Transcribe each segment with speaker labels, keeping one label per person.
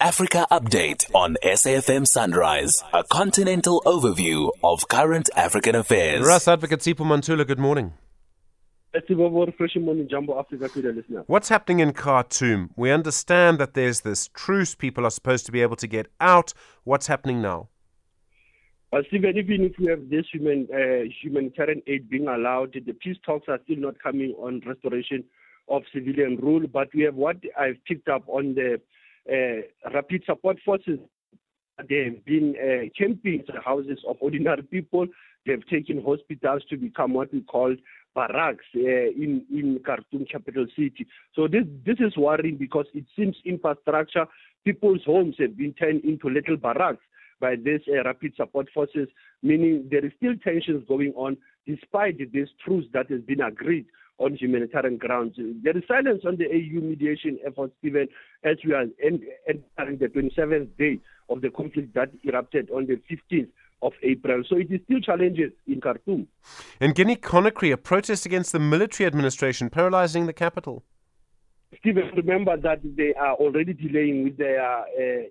Speaker 1: Africa Update on SAFM Sunrise, a continental overview of current African affairs.
Speaker 2: Ras Advocate Sipho Mantula, good morning. What's happening in Khartoum? We understand that there's this truce. People are supposed to be able to get out. What's happening now?
Speaker 3: Well, Stephen, even if we have this human, uh, humanitarian aid being allowed, the peace talks are still not coming on restoration of civilian rule. But we have what I've picked up on the rapid support forces. They've been uh, camping the houses of ordinary people. They've taken hospitals to become what we call barracks uh, in in Khartoum, capital city. So this this is worrying because it seems infrastructure, people's homes have been turned into little barracks by these uh, rapid support forces, meaning there is still tensions going on despite this truce that has been agreed on humanitarian grounds. There is silence on the AU mediation efforts, Stephen, as we are entering the 27th day of the conflict that erupted on the 15th of April. So it is still challenges in Khartoum.
Speaker 2: In Guinea Conakry, a protest against the military administration paralyzing the capital.
Speaker 3: Stephen, remember that they are already delaying with their uh,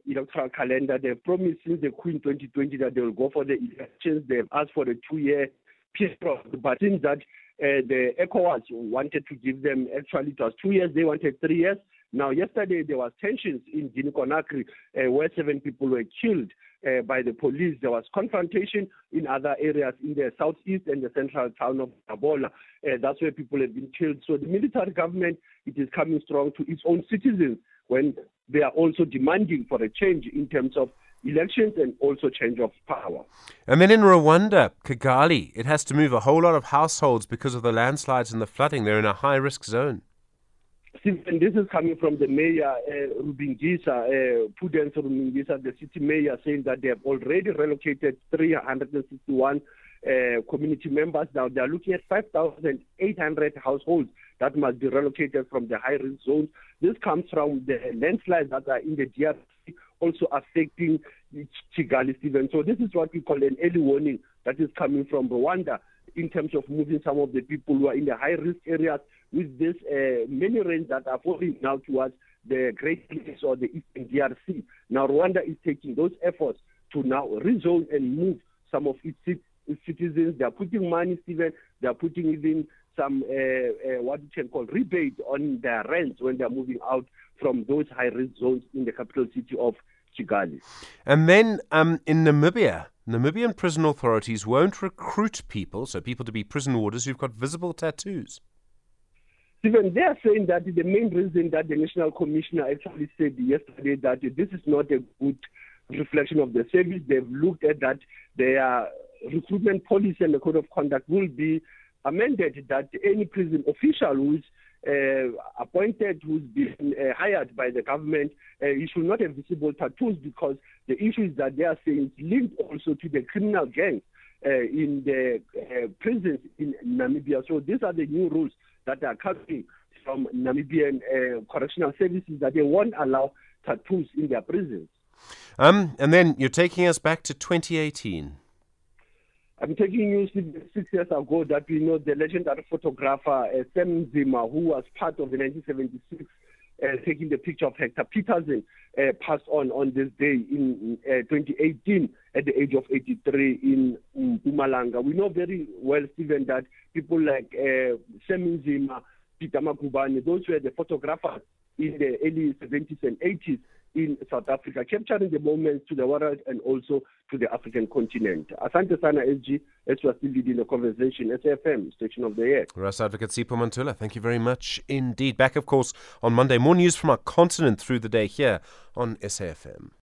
Speaker 3: electoral calendar. They've promised since the Queen 2020 that they will go for the elections. They've asked for a two-year period, but since that uh, the ECOWAS wanted to give them, actually it was two years, they wanted three years. Now, yesterday there was tensions in Guinea Conakry uh, where seven people were killed uh, by the police. There was confrontation in other areas in the southeast and the central town of Nabola. Uh, that's where people have been killed. So the military government, it is coming strong to its own citizens when they are also demanding for a change in terms of elections and also change of power.
Speaker 2: And then in Rwanda, Kigali, it has to move a whole lot of households because of the landslides and the flooding. They're in a high risk zone.
Speaker 3: And this is coming from the mayor, uh, Rubingisa, uh, Prudence Rubingisa, the city mayor, saying that they have already relocated 361 uh, community members. Now they are looking at 5,800 households that must be relocated from the high risk zones. This comes from the landslides that are in the DRC also affecting Kigali, Stephen. So this is what we call an early warning that is coming from Rwanda in terms of moving some of the people who are in the high risk areas with this uh, many rains that are falling now towards the Great Lakes or the Eastern DRC. Now Rwanda is taking those efforts to now rezone and move some of its citizens. They are putting money, Stephen. They are putting even some uh, uh, what you can call rebate on their rents when they are moving out from those high risk zones in the capital city of Kigali.
Speaker 2: And then um, in Namibia, Namibian prison authorities won't recruit people, so people to be prison warders who've got visible tattoos.
Speaker 3: Stephen, they are saying that the main reason that the National Commissioner actually said yesterday that this is not a good reflection of the service. They've looked at that their recruitment policy and the code of conduct will be amended that any prison official who's uh, appointed, who's been uh, hired by the government, uh, he should not have visible tattoos because the issue is that they are saying it's linked also to the criminal gangs uh, in the uh, prisons in Namibia. So these are the new rules that are coming from Namibian uh, correctional services that they won't allow tattoos in their prisons.
Speaker 2: Um, and then you're taking us back to 2018.
Speaker 3: I'm taking you six years ago that we know the legendary photographer uh, Sam Nzima, who was part of the 1976 uh, taking the picture of Hector Pieterson, uh, passed on on this day in uh, 2018 at the age of 83 in Mpumalanga. We know very well, Stephen, that people like uh, Sam Nzima, Peter Magubane, those were the photographers in the early 70s and 80s in South Africa, capturing the moments to the world and also to the African continent. Asante sana SG, as we are still leading the conversation, SAFM, Station of the Year.
Speaker 2: Ras Advocate Sipho Mantula, thank you very much indeed. Back, of course, on Monday. More news from our continent through the day here on SAFM.